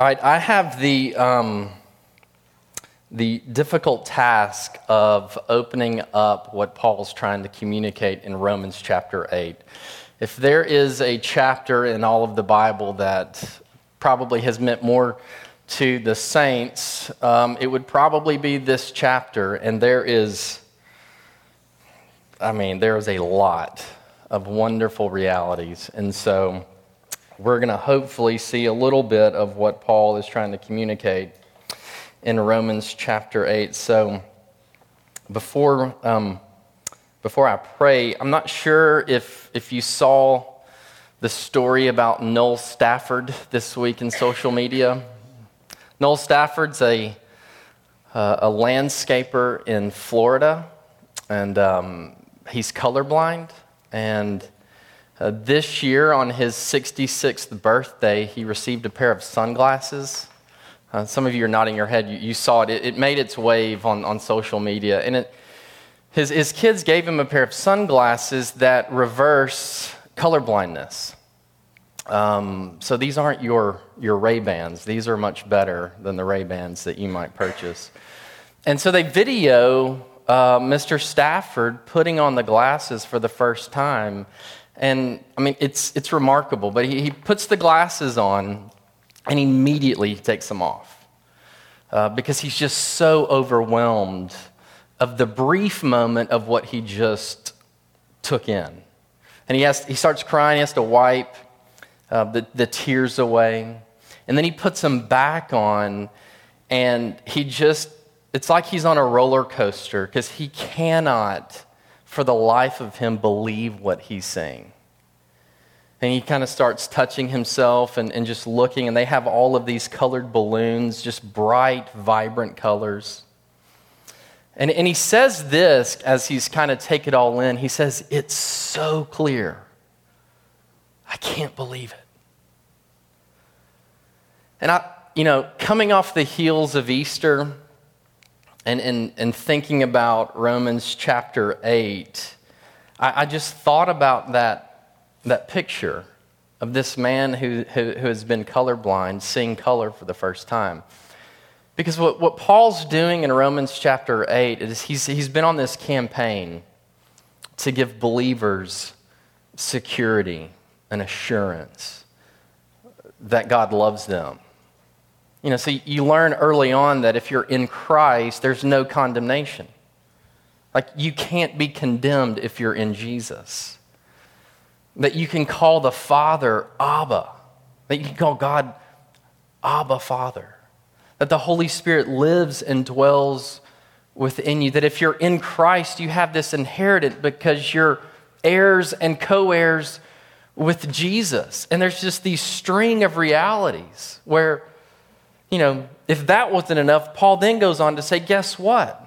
All right, I have the, um, the difficult task of opening up what Paul's trying to communicate in Romans chapter 8. If there is a chapter in all of the Bible that probably has meant more to the saints, um, it would probably be this chapter. And there is, I mean, there is a lot of wonderful realities. And so, we're going to hopefully see a little bit of what Paul is trying to communicate in Romans chapter 8. So, before, um, before I pray, I'm not sure if, if you saw the story about Noel Stafford this week in social media. Noel Stafford's a, uh, a landscaper in Florida, and um, he's colorblind. And uh, this year, on his 66th birthday, he received a pair of sunglasses. Uh, some of you are nodding your head. You, you saw it. it. it. made its wave on, on social media. And it, his, his kids gave him a pair of sunglasses that reverse color blindness. Um, so these aren't your, your Ray-Bans. These are much better than the Ray-Bans that you might purchase. And so they video uh, Mr. Stafford putting on the glasses for the first time and I mean, it's, it's remarkable, but he, he puts the glasses on and immediately takes them off uh, because he's just so overwhelmed of the brief moment of what he just took in. And he, has, he starts crying, he has to wipe uh, the, the tears away. And then he puts them back on, and he just, it's like he's on a roller coaster because he cannot for the life of him believe what he's saying. And he kind of starts touching himself and, and just looking, and they have all of these colored balloons, just bright, vibrant colors. And, and he says this as he's kind of take it all in. He says, It's so clear. I can't believe it. And I, you know, coming off the heels of Easter, and, and, and thinking about Romans chapter 8, I, I just thought about that, that picture of this man who, who, who has been colorblind seeing color for the first time. Because what, what Paul's doing in Romans chapter 8 is he's, he's been on this campaign to give believers security and assurance that God loves them you know, so you learn early on that if you're in Christ, there's no condemnation. Like, you can't be condemned if you're in Jesus. That you can call the Father Abba. That you can call God Abba Father. That the Holy Spirit lives and dwells within you. That if you're in Christ, you have this inheritance because you're heirs and co heirs with Jesus. And there's just these string of realities where you know, if that wasn't enough, Paul then goes on to say, guess what?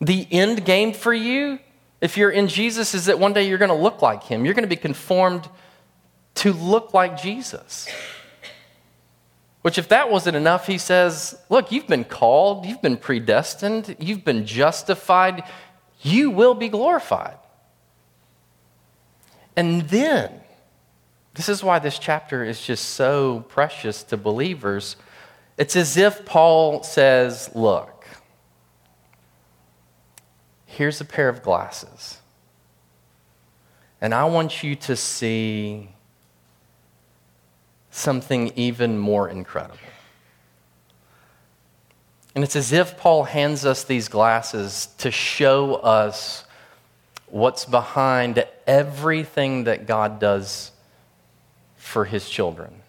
The end game for you, if you're in Jesus, is that one day you're going to look like him. You're going to be conformed to look like Jesus. Which, if that wasn't enough, he says, Look, you've been called, you've been predestined, you've been justified, you will be glorified. And then, this is why this chapter is just so precious to believers. It's as if Paul says, Look, here's a pair of glasses. And I want you to see something even more incredible. And it's as if Paul hands us these glasses to show us what's behind everything that God does for his children.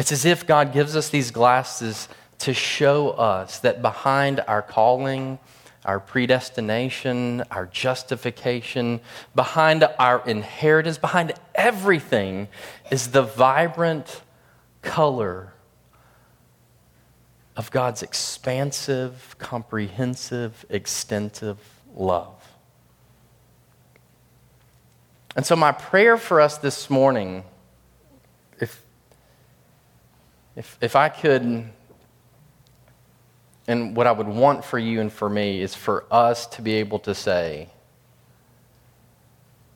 It's as if God gives us these glasses to show us that behind our calling, our predestination, our justification, behind our inheritance, behind everything is the vibrant color of God's expansive, comprehensive, extensive love. And so, my prayer for us this morning if, if I could, and what I would want for you and for me is for us to be able to say,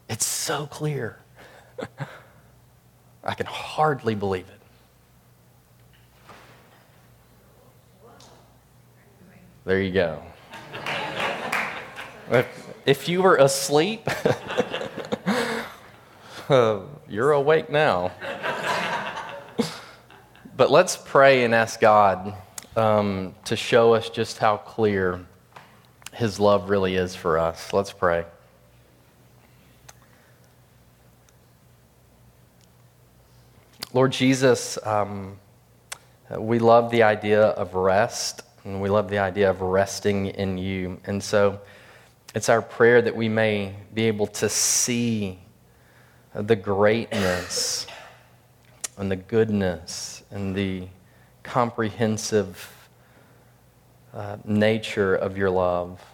it's so clear. I can hardly believe it. There you go. if, if you were asleep, uh, you're awake now but let's pray and ask God um, to show us just how clear His love really is for us. Let's pray. Lord Jesus, um, we love the idea of rest, and we love the idea of resting in you. And so it's our prayer that we may be able to see the greatness and the goodness and the comprehensive uh, nature of your love.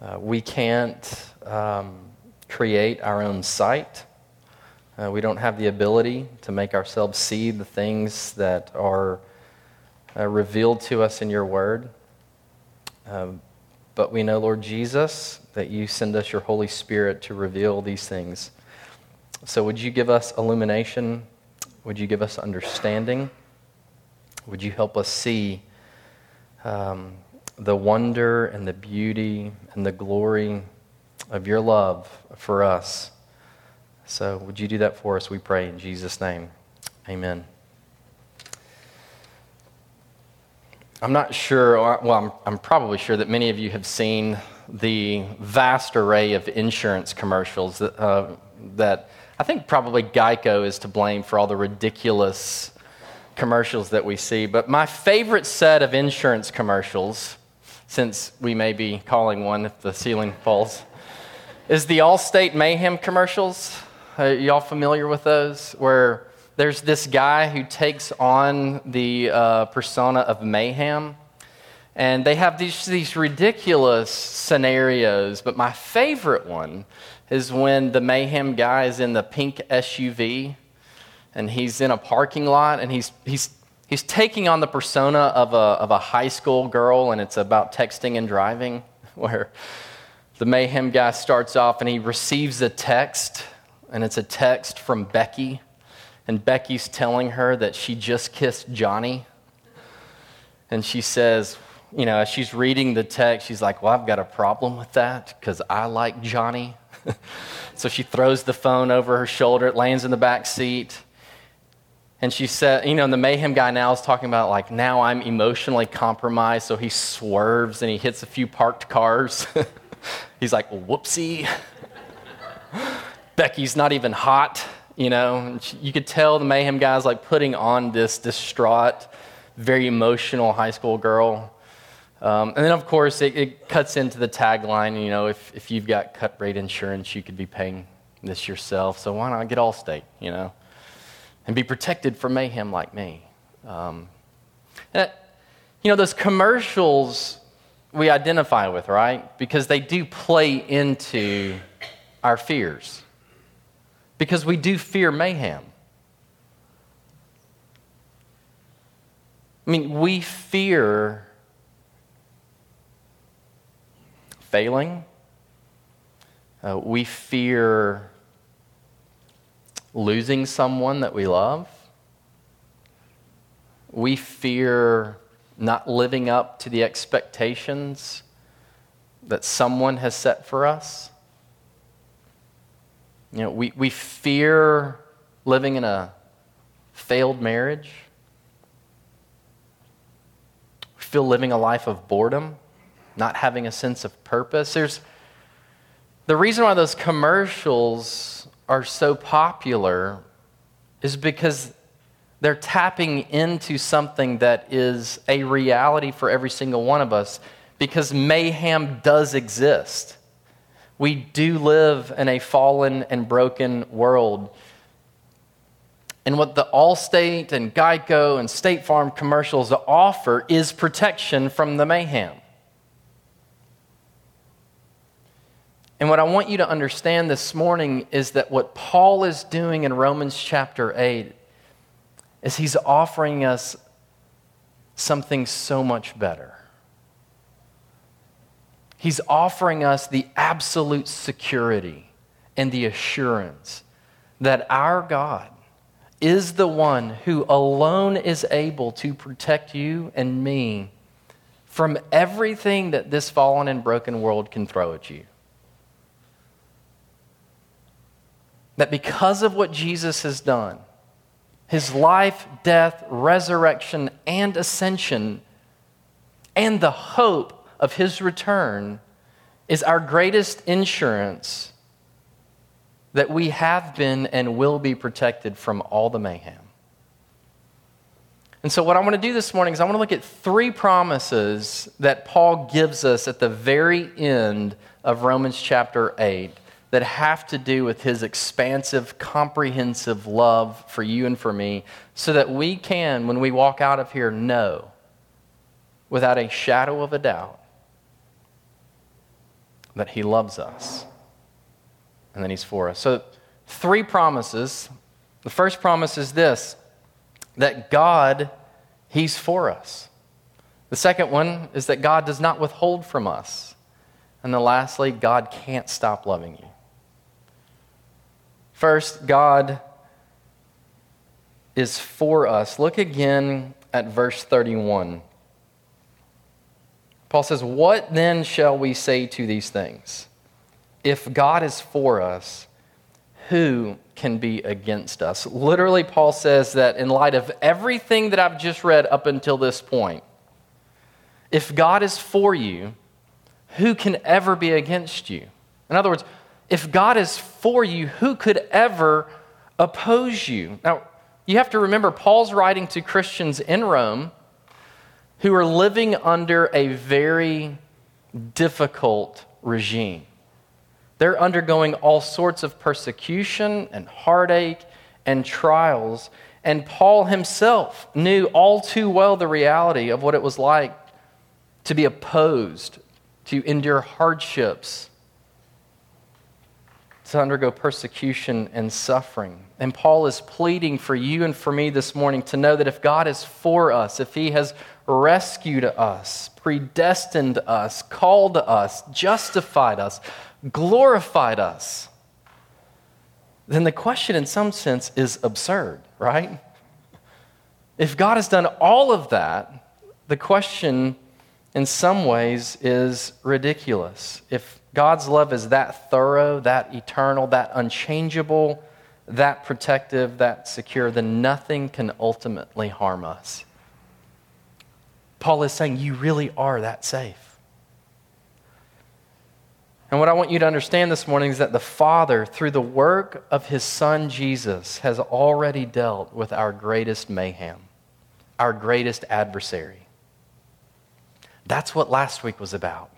Uh, we can't um, create our own sight. Uh, we don't have the ability to make ourselves see the things that are uh, revealed to us in your word. Um, but we know, Lord Jesus, that you send us your Holy Spirit to reveal these things. So, would you give us illumination? Would you give us understanding? Would you help us see um, the wonder and the beauty and the glory of your love for us? So, would you do that for us? We pray in Jesus' name. Amen. I'm not sure, well, I'm, I'm, probably sure that many of you have seen the vast array of insurance commercials that, uh, that I think probably Geico is to blame for all the ridiculous commercials that we see. But my favorite set of insurance commercials, since we may be calling one if the ceiling falls, is the Allstate Mayhem commercials. Are y'all familiar with those? Where there's this guy who takes on the uh, persona of mayhem. And they have these, these ridiculous scenarios, but my favorite one is when the mayhem guy is in the pink SUV and he's in a parking lot and he's, he's, he's taking on the persona of a, of a high school girl, and it's about texting and driving, where the mayhem guy starts off and he receives a text and it's a text from Becky, and Becky's telling her that she just kissed Johnny. And she says, you know, as she's reading the text, she's like, Well, I've got a problem with that because I like Johnny. so she throws the phone over her shoulder, it lands in the back seat. And she said, you know, and the mayhem guy now is talking about, like, now I'm emotionally compromised. So he swerves and he hits a few parked cars. He's like, whoopsie. Becky's not even hot, you know. You could tell the Mayhem guy's like putting on this distraught, very emotional high school girl. Um, and then, of course, it, it, cuts into the tagline, you know, if, if you've got cut rate insurance, you could be paying this yourself. So why not get Allstate, you know, and be protected from mayhem like me? Um, you know, those commercials we identify with, right? Because they do play into our fears because we do fear mayhem. I mean, we fear failing. Uh, we fear losing someone that we love. We fear not living up to the expectations that someone has set for us. You know, we, we fear living in a failed marriage. We feel living a life of boredom, not having a sense of purpose. There's the reason why those commercials are so popular is because they're tapping into something that is a reality for every single one of us because mayhem does exist. We do live in a fallen and broken world. And what the Allstate and Geico and State Farm commercials offer is protection from the mayhem. And what I want you to understand this morning is that what Paul is doing in Romans chapter 8 is he's offering us something so much better. He's offering us the absolute security and the assurance that our God is the one who alone is able to protect you and me from everything that this fallen and broken world can throw at you. That because of what Jesus has done, his life, death, resurrection, and ascension, and the hope of his return is our greatest insurance that we have been and will be protected from all the mayhem. And so, what I want to do this morning is I want to look at three promises that Paul gives us at the very end of Romans chapter 8 that have to do with his expansive, comprehensive love for you and for me, so that we can, when we walk out of here, know without a shadow of a doubt that he loves us and that he's for us. So, three promises. The first promise is this that God, He's for us. The second one is that God does not withhold from us. And then lastly, God can't stop loving you. First, God is for us. Look again at verse 31. Paul says, What then shall we say to these things? If God is for us, who can be against us? Literally, Paul says that in light of everything that I've just read up until this point, if God is for you, who can ever be against you? In other words, if God is for you, who could ever oppose you? Now, you have to remember, Paul's writing to Christians in Rome who are living under a very difficult regime. They're undergoing all sorts of persecution and heartache and trials. And Paul himself knew all too well the reality of what it was like to be opposed, to endure hardships, to undergo persecution and suffering. And Paul is pleading for you and for me this morning to know that if God is for us, if He has rescued us, predestined us, called us, justified us, glorified us, then the question, in some sense, is absurd, right? If God has done all of that, the question, in some ways, is ridiculous. If God's love is that thorough, that eternal, that unchangeable, that protective, that secure, then nothing can ultimately harm us. Paul is saying, You really are that safe. And what I want you to understand this morning is that the Father, through the work of his Son Jesus, has already dealt with our greatest mayhem, our greatest adversary. That's what last week was about.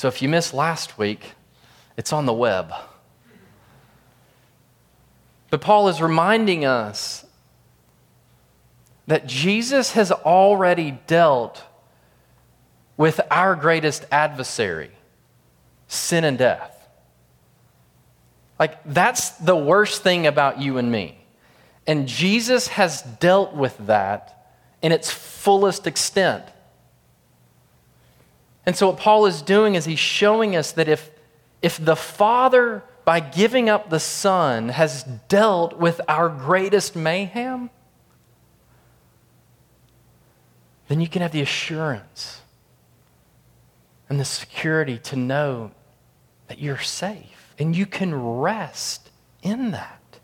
So if you missed last week, it's on the web. But Paul is reminding us that Jesus has already dealt with our greatest adversary sin and death. Like, that's the worst thing about you and me. And Jesus has dealt with that in its fullest extent. And so, what Paul is doing is he's showing us that if, if the Father, by giving up the Son, has dealt with our greatest mayhem, then you can have the assurance and the security to know that you're safe and you can rest in that.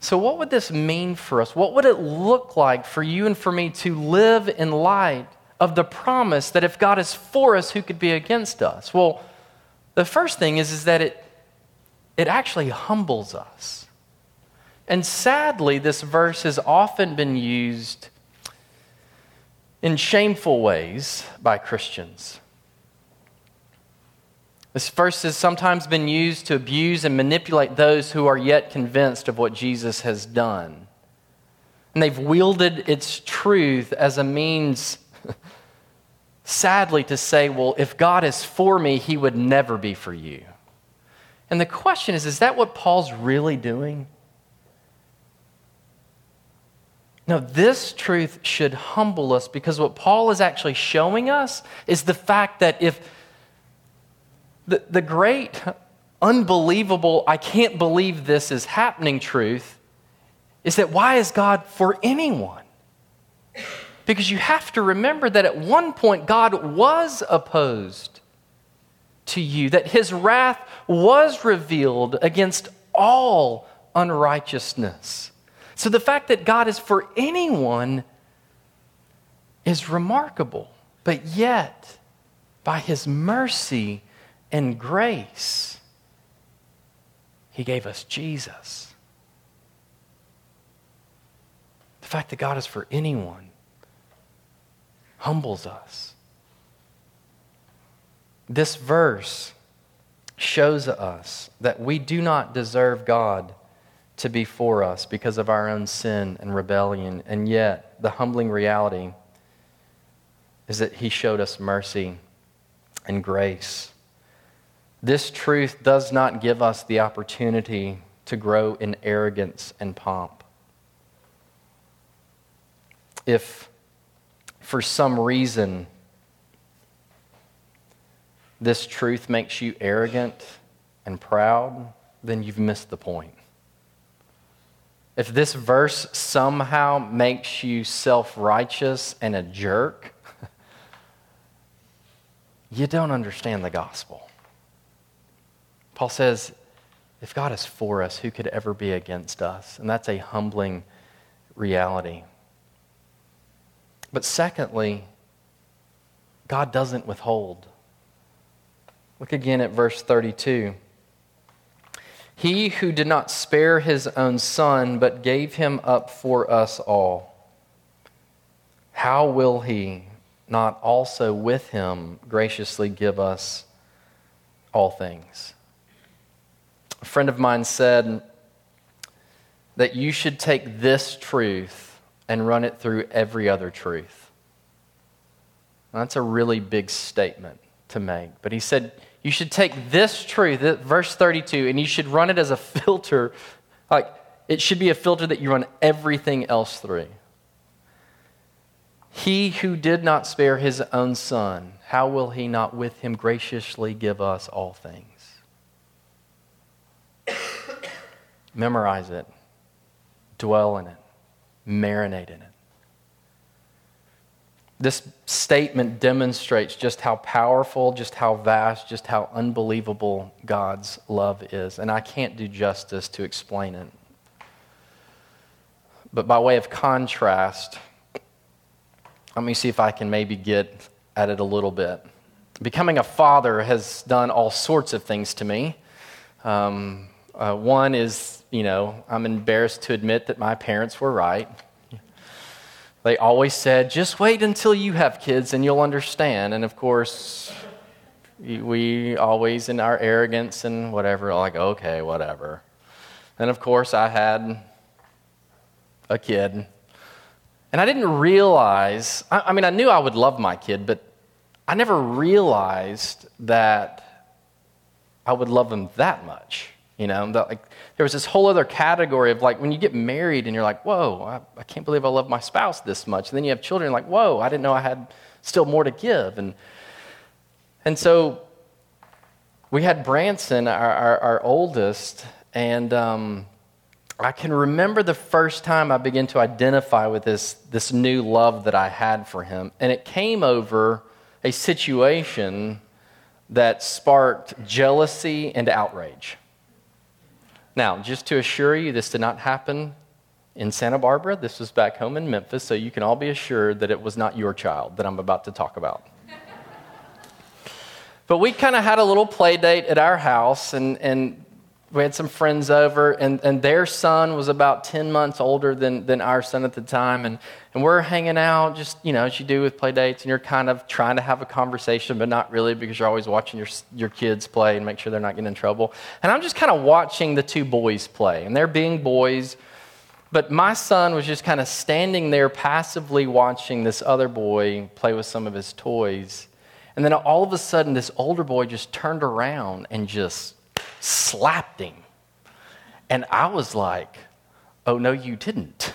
So, what would this mean for us? What would it look like for you and for me to live in light of the promise that if God is for us, who could be against us? Well, the first thing is, is that it, it actually humbles us. And sadly, this verse has often been used in shameful ways by Christians. This verse has sometimes been used to abuse and manipulate those who are yet convinced of what Jesus has done. And they've wielded its truth as a means, sadly, to say, well, if God is for me, he would never be for you. And the question is, is that what Paul's really doing? No, this truth should humble us because what Paul is actually showing us is the fact that if the, the great, unbelievable, I can't believe this is happening truth is that why is God for anyone? Because you have to remember that at one point God was opposed to you, that his wrath was revealed against all unrighteousness. So the fact that God is for anyone is remarkable. But yet, by his mercy and grace, he gave us Jesus. The fact that God is for anyone humbles us. This verse shows us that we do not deserve God to be for us because of our own sin and rebellion, and yet the humbling reality is that He showed us mercy and grace. This truth does not give us the opportunity to grow in arrogance and pomp. If for some reason this truth makes you arrogant and proud, then you've missed the point. If this verse somehow makes you self righteous and a jerk, you don't understand the gospel. Paul says, if God is for us, who could ever be against us? And that's a humbling reality. But secondly, God doesn't withhold. Look again at verse 32. He who did not spare his own son, but gave him up for us all, how will he not also with him graciously give us all things? A friend of mine said that you should take this truth and run it through every other truth. that's a really big statement to make. But he said, you should take this truth, verse 32, and you should run it as a filter. Like, it should be a filter that you run everything else through. He who did not spare his own son, how will he not with him graciously give us all things? Memorize it, dwell in it, marinate in it. This statement demonstrates just how powerful, just how vast, just how unbelievable God's love is. And I can't do justice to explain it. But by way of contrast, let me see if I can maybe get at it a little bit. Becoming a father has done all sorts of things to me. Um, uh, one is, you know, I'm embarrassed to admit that my parents were right. They always said, just wait until you have kids and you'll understand. And of course, we always, in our arrogance and whatever, like, okay, whatever. And of course, I had a kid. And I didn't realize, I, I mean, I knew I would love my kid, but I never realized that I would love him that much. You know, that like there was this whole other category of like when you get married and you're like, whoa, I, I can't believe I love my spouse this much. And then you have children, like, whoa, I didn't know I had still more to give. And and so we had Branson, our, our, our oldest, and um, I can remember the first time I began to identify with this, this new love that I had for him. And it came over a situation that sparked jealousy and outrage. Now, just to assure you, this did not happen in Santa Barbara. This was back home in Memphis, so you can all be assured that it was not your child that I'm about to talk about. but we kind of had a little play date at our house, and, and we had some friends over, and, and their son was about 10 months older than, than our son at the time. And, and we're hanging out, just, you know, as you do with play dates, and you're kind of trying to have a conversation, but not really because you're always watching your, your kids play and make sure they're not getting in trouble. And I'm just kind of watching the two boys play, and they're being boys. But my son was just kind of standing there passively watching this other boy play with some of his toys. And then all of a sudden, this older boy just turned around and just slapped him. And I was like, oh, no, you didn't.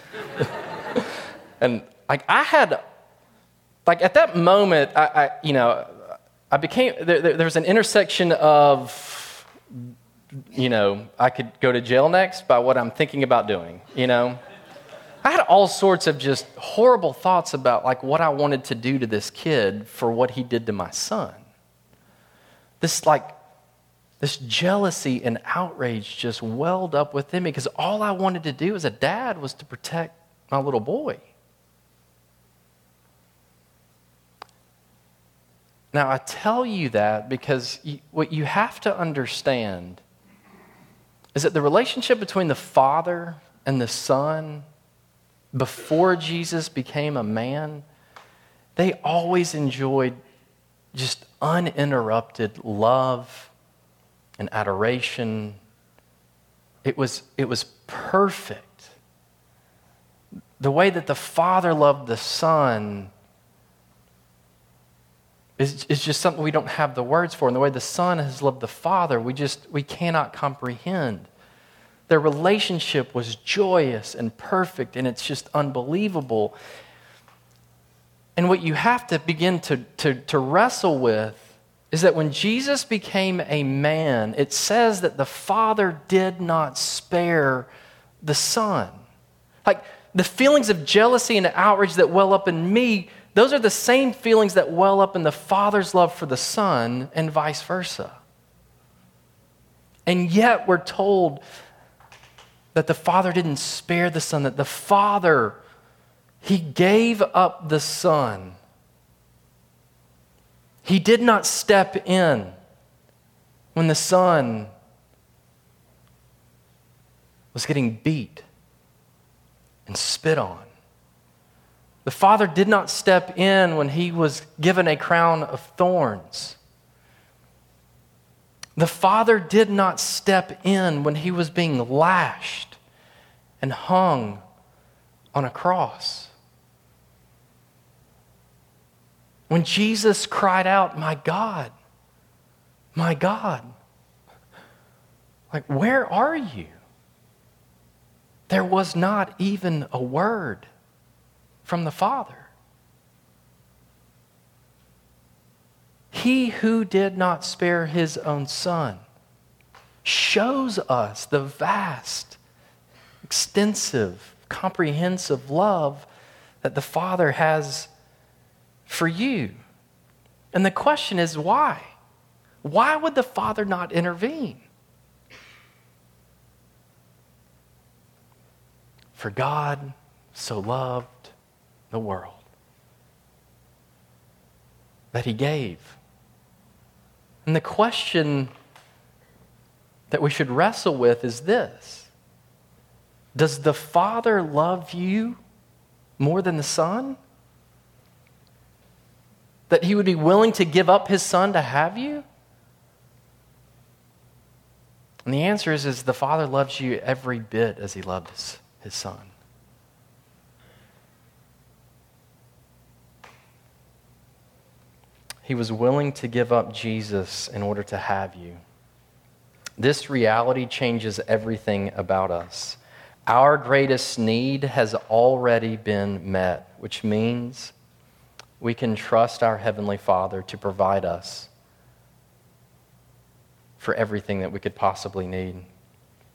and like, I had, like, at that moment, I, I you know, I became, there, there, there was an intersection of, you know, I could go to jail next by what I'm thinking about doing, you know? I had all sorts of just horrible thoughts about like what I wanted to do to this kid for what he did to my son. This like this jealousy and outrage just welled up within me because all I wanted to do as a dad was to protect my little boy. Now, I tell you that because what you have to understand is that the relationship between the Father and the Son before Jesus became a man, they always enjoyed just uninterrupted love and adoration. It was, it was perfect. The way that the Father loved the Son is, is just something we don't have the words for. And the way the Son has loved the Father, we just we cannot comprehend. Their relationship was joyous and perfect, and it's just unbelievable. And what you have to begin to, to, to wrestle with is that when Jesus became a man, it says that the Father did not spare the Son. Like the feelings of jealousy and outrage that well up in me those are the same feelings that well up in the Father's love for the Son and vice versa. And yet we're told that the Father didn't spare the Son, that the Father, He gave up the Son. He did not step in when the Son was getting beat and spit on. The father did not step in when he was given a crown of thorns. The father did not step in when he was being lashed and hung on a cross. When Jesus cried out, My God, my God, like, where are you? There was not even a word from the Father. He who did not spare his own son shows us the vast, extensive, comprehensive love that the Father has for you. And the question is why? Why would the Father not intervene? For God so loved the world that he gave. And the question that we should wrestle with is this Does the Father love you more than the Son? That he would be willing to give up his Son to have you? And the answer is, is the Father loves you every bit as he loved his, his Son. He was willing to give up Jesus in order to have you. This reality changes everything about us. Our greatest need has already been met, which means we can trust our Heavenly Father to provide us for everything that we could possibly need.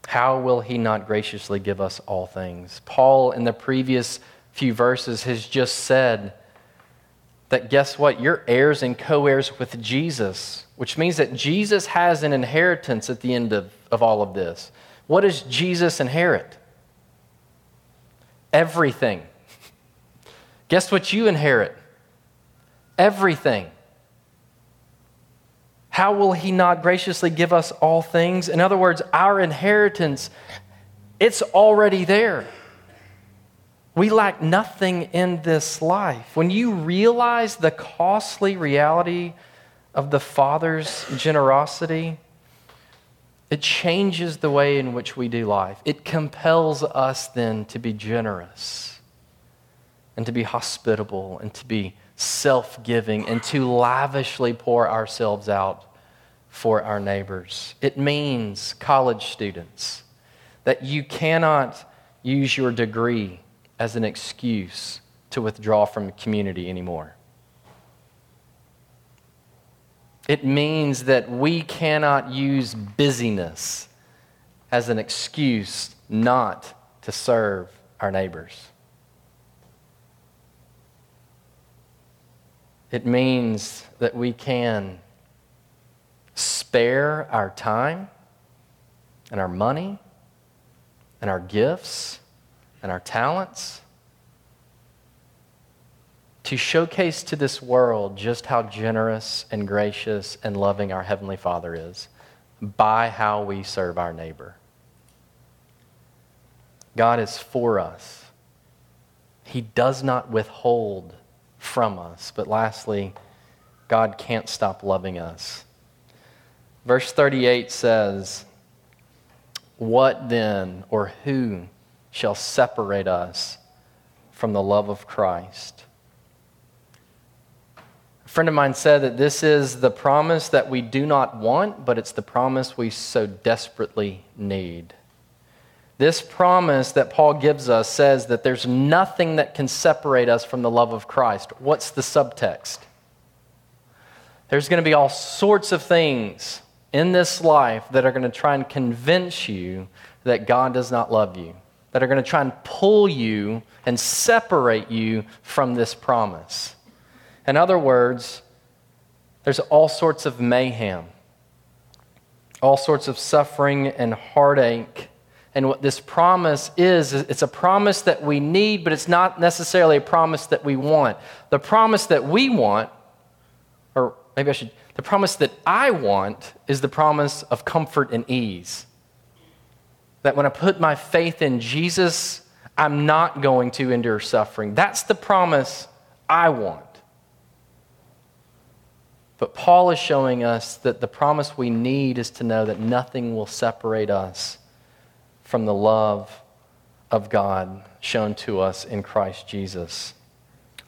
How will He not graciously give us all things? Paul, in the previous few verses, has just said, that guess what? You're heirs and co heirs with Jesus, which means that Jesus has an inheritance at the end of, of all of this. What does Jesus inherit? Everything. Guess what you inherit? Everything. How will he not graciously give us all things? In other words, our inheritance, it's already there. We lack nothing in this life. When you realize the costly reality of the Father's generosity, it changes the way in which we do life. It compels us then to be generous and to be hospitable and to be self giving and to lavishly pour ourselves out for our neighbors. It means, college students, that you cannot use your degree as an excuse to withdraw from community anymore. It means that we cannot use busyness as an excuse not to serve our neighbors. It means that we can spare our time and our money and our gifts and our talents to showcase to this world just how generous and gracious and loving our Heavenly Father is by how we serve our neighbor. God is for us. He does not withhold from us. But lastly, God can't stop loving us. Verse 38 says, What then, or who, shall separate us from the love of Christ? A friend of mine said that this is the promise that we do not want, but it's the promise we so desperately need. This promise that Paul gives us says that there's nothing that can separate us from the love of Christ. What's the subtext? There's going to be all sorts of things in this life that are going to try and convince you that God does not love you, that are going to try and pull you and separate you from this promise. In other words, there's all sorts of mayhem, all sorts of suffering and heartache and what this promise is, it's a promise that we need, but it's not necessarily a promise that we want. The promise that we want, or maybe I should, the promise that I want is the promise of comfort and ease. That when I put my faith in Jesus, I'm not going to endure suffering. That's the promise I want. But Paul is showing us that the promise we need is to know that nothing will separate us from the love of God shown to us in Christ Jesus.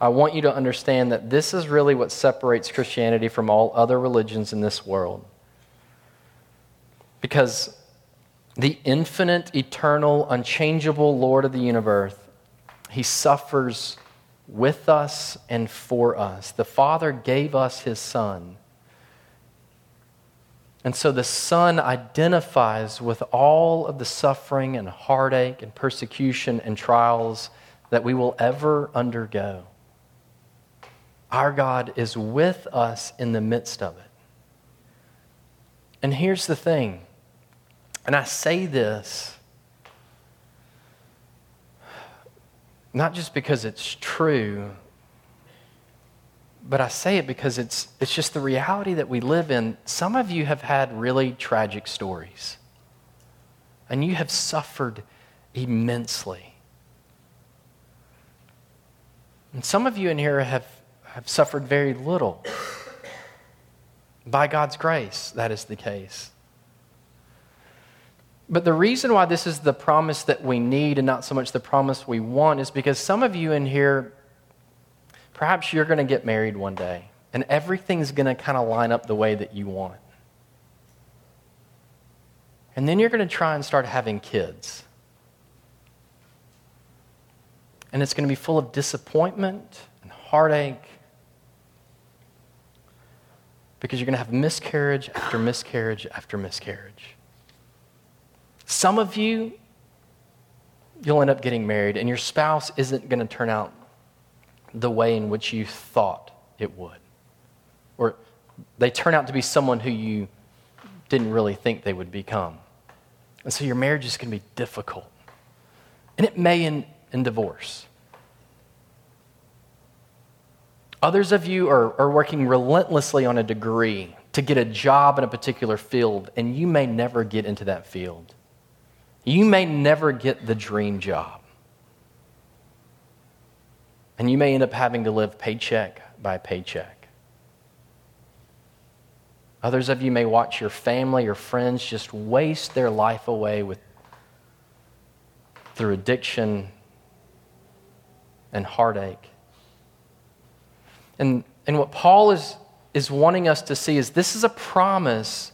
I want you to understand that this is really what separates Christianity from all other religions in this world. Because the infinite, eternal, unchangeable Lord of the universe, he suffers with us and for us. The Father gave us his Son and so the Son identifies with all of the suffering and heartache and persecution and trials that we will ever undergo. Our God is with us in the midst of it. And here's the thing, and I say this not just because it's true, but I say it because it's, it's just the reality that we live in. Some of you have had really tragic stories, and you have suffered immensely. And some of you in here have, have suffered very little. By God's grace, that is the case. But the reason why this is the promise that we need and not so much the promise we want is because some of you in here Perhaps you're going to get married one day and everything's going to kind of line up the way that you want. And then you're going to try and start having kids. And it's going to be full of disappointment and heartache because you're going to have miscarriage after miscarriage after miscarriage. Some of you, you'll end up getting married, and your spouse isn't going to turn out the way in which you thought it would. Or they turn out to be someone who you didn't really think they would become. And so your marriage is going to be difficult. And it may end in divorce. Others of you are, are working relentlessly on a degree to get a job in a particular field, and you may never get into that field. You may never get the dream job. And you may end up having to live paycheck by paycheck. Others of you may watch your family or friends just waste their life away with, through addiction and heartache. And, and what Paul is, is wanting us to see is this is a promise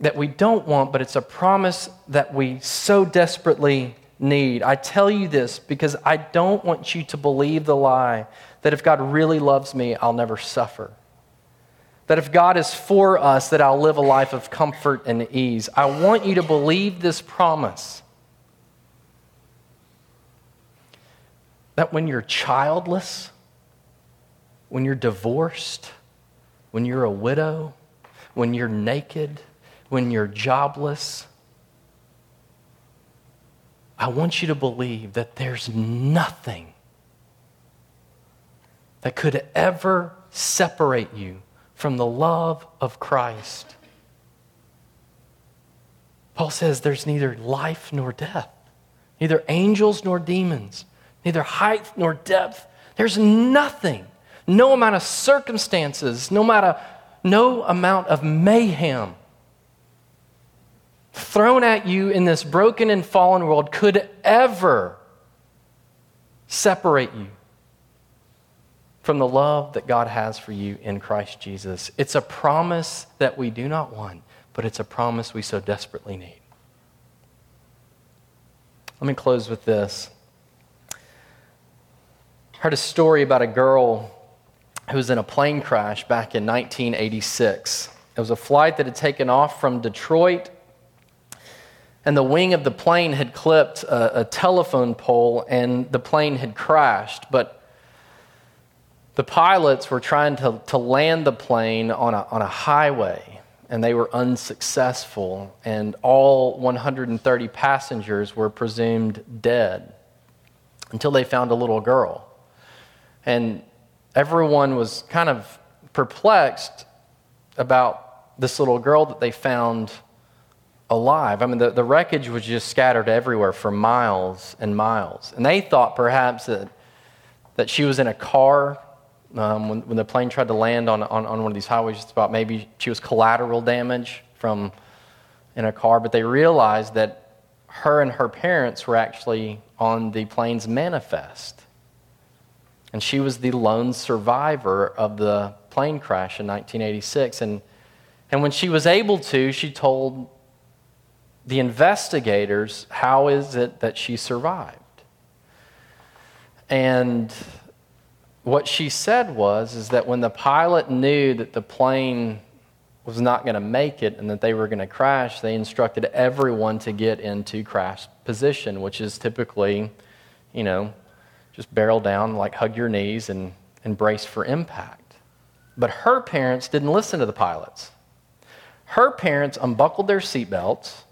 that we don't want, but it's a promise that we so desperately need. I tell you this because I don't want you to believe the lie that if God really loves me, I'll never suffer. That if God is for us, that I'll live a life of comfort and ease. I want you to believe this promise. That when you're childless, when you're divorced, when you're a widow, when you're naked, when you're jobless, I want you to believe that there's nothing that could ever separate you from the love of Christ. Paul says there's neither life nor death, neither angels nor demons, neither height nor depth. There's nothing, no amount of circumstances, no of, no amount of mayhem thrown at you in this broken and fallen world could ever separate you from the love that God has for you in Christ Jesus. It's a promise that we do not want, but it's a promise we so desperately need. Let me close with this. I heard a story about a girl who was in a plane crash back in 1986. It was a flight that had taken off from Detroit and the wing of the plane had clipped a, a, telephone pole and the plane had crashed. But the pilots were trying to, to land the plane on a, on a highway and they were unsuccessful, and all 130 passengers were presumed dead until they found a little girl. And everyone was kind of perplexed about this little girl that they found alive. I mean, the, the wreckage was just scattered everywhere for miles and miles. And they thought perhaps that, that she was in a car um, when, when the plane tried to land on, on, on one of these highways. It's about maybe she was collateral damage from in a car, but they realized that her and her parents were actually on the plane's manifest. And she was the lone survivor of the plane crash in 1986. And, and when she was able to, she told the investigators, how is it that she survived? And what she said was is that when the pilot knew that the plane was not going to make it and that they were going to crash, they instructed everyone to get into crash position, which is typically, you know, just barrel down, like hug your knees and, brace for impact. But her parents didn't listen to the pilots. Her parents unbuckled their seatbelts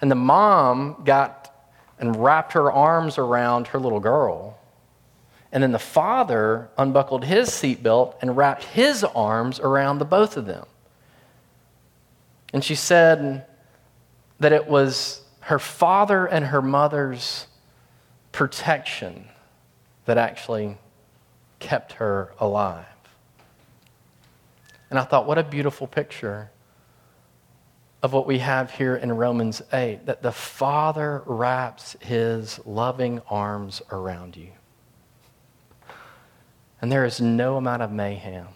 and the mom got and wrapped her arms around her little girl. And then the father unbuckled his seatbelt and wrapped his arms around the both of them. And she said that it was her father and her mother's protection that actually kept her alive. And I thought, what a beautiful picture of what we have here in Romans 8 that the Father wraps his loving arms around you. And there is no amount of mayhem.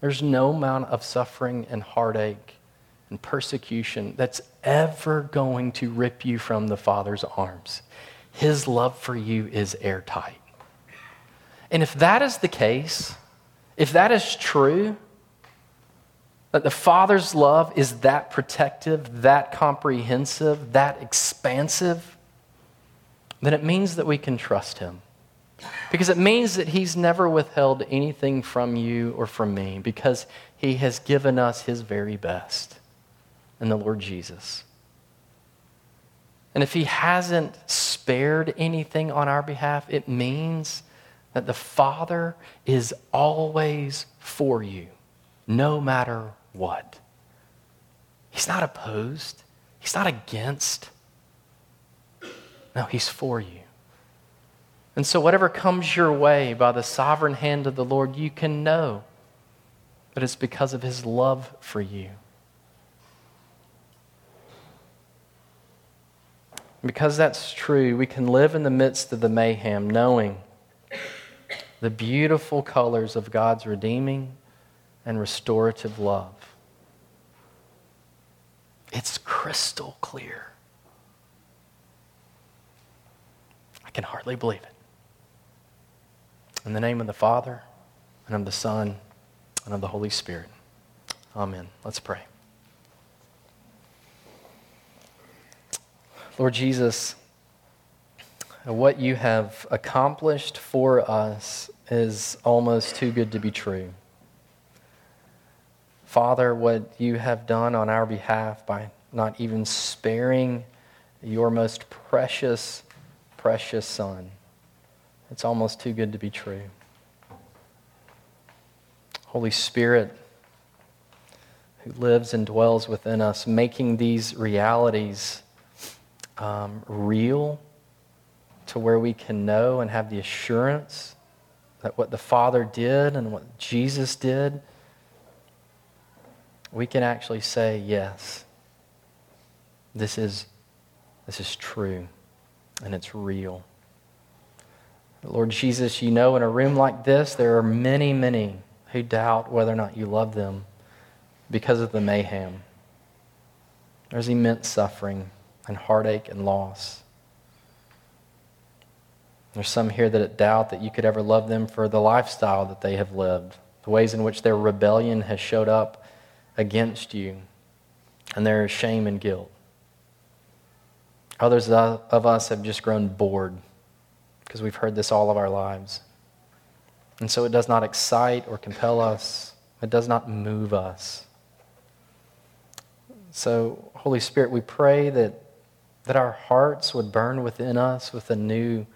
There's no amount of suffering and heartache and persecution that's ever going to rip you from the Father's arms. His love for you is airtight. And if that is the case, if that is true, that the Father's love is that protective, that comprehensive, that expansive, then it means that we can trust Him. Because it means that He's never withheld anything from you or from me, because He has given us His very best in the Lord Jesus. And if He hasn't spared anything on our behalf, it means that the Father is always for you, no matter what? He's not opposed, He's not against. No, He's for you. And so, whatever comes your way by the sovereign hand of the Lord, you can know that it's because of His love for you. Because that's true, we can live in the midst of the mayhem knowing the beautiful colors of God's redeeming and restorative love. It's crystal clear. I can hardly believe it. In the name of the Father, and of the Son, and of the Holy Spirit. Amen. Let's pray. Lord Jesus, What you have accomplished for us is almost too good to be true. Father, what you have done on our behalf by not even sparing your most precious, precious Son, it's almost too good to be true. Holy Spirit, who lives and dwells within us, making these realities um, real to where we can know and have the assurance that what the Father did and what Jesus did, we can actually say, yes, this is, this is true and it's real. Lord Jesus, you know in a room like this, there are many, many who doubt whether or not you love them because of the mayhem. There's immense suffering and heartache and loss. There's some here that doubt that you could ever love them for the lifestyle that they have lived, the ways in which their rebellion has showed up against you, and there is shame and guilt. Others of us have just grown bored because we've heard this all of our lives. And so it does not excite or compel us, it does not move us. So, Holy Spirit, we pray that, that our hearts would burn within us with a new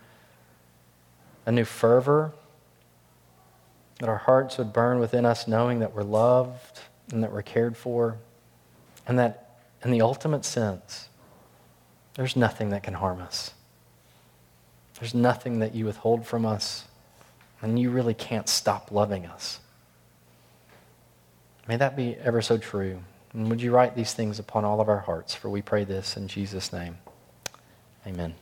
a new fervor, that our hearts would burn within us knowing that we're loved and that we're cared for, and that in the ultimate sense, there's nothing that can harm us. There's nothing that you withhold from us, and you really can't stop loving us. May that be ever so true. And would you write these things upon all of our hearts? For we pray this in Jesus' name. Amen.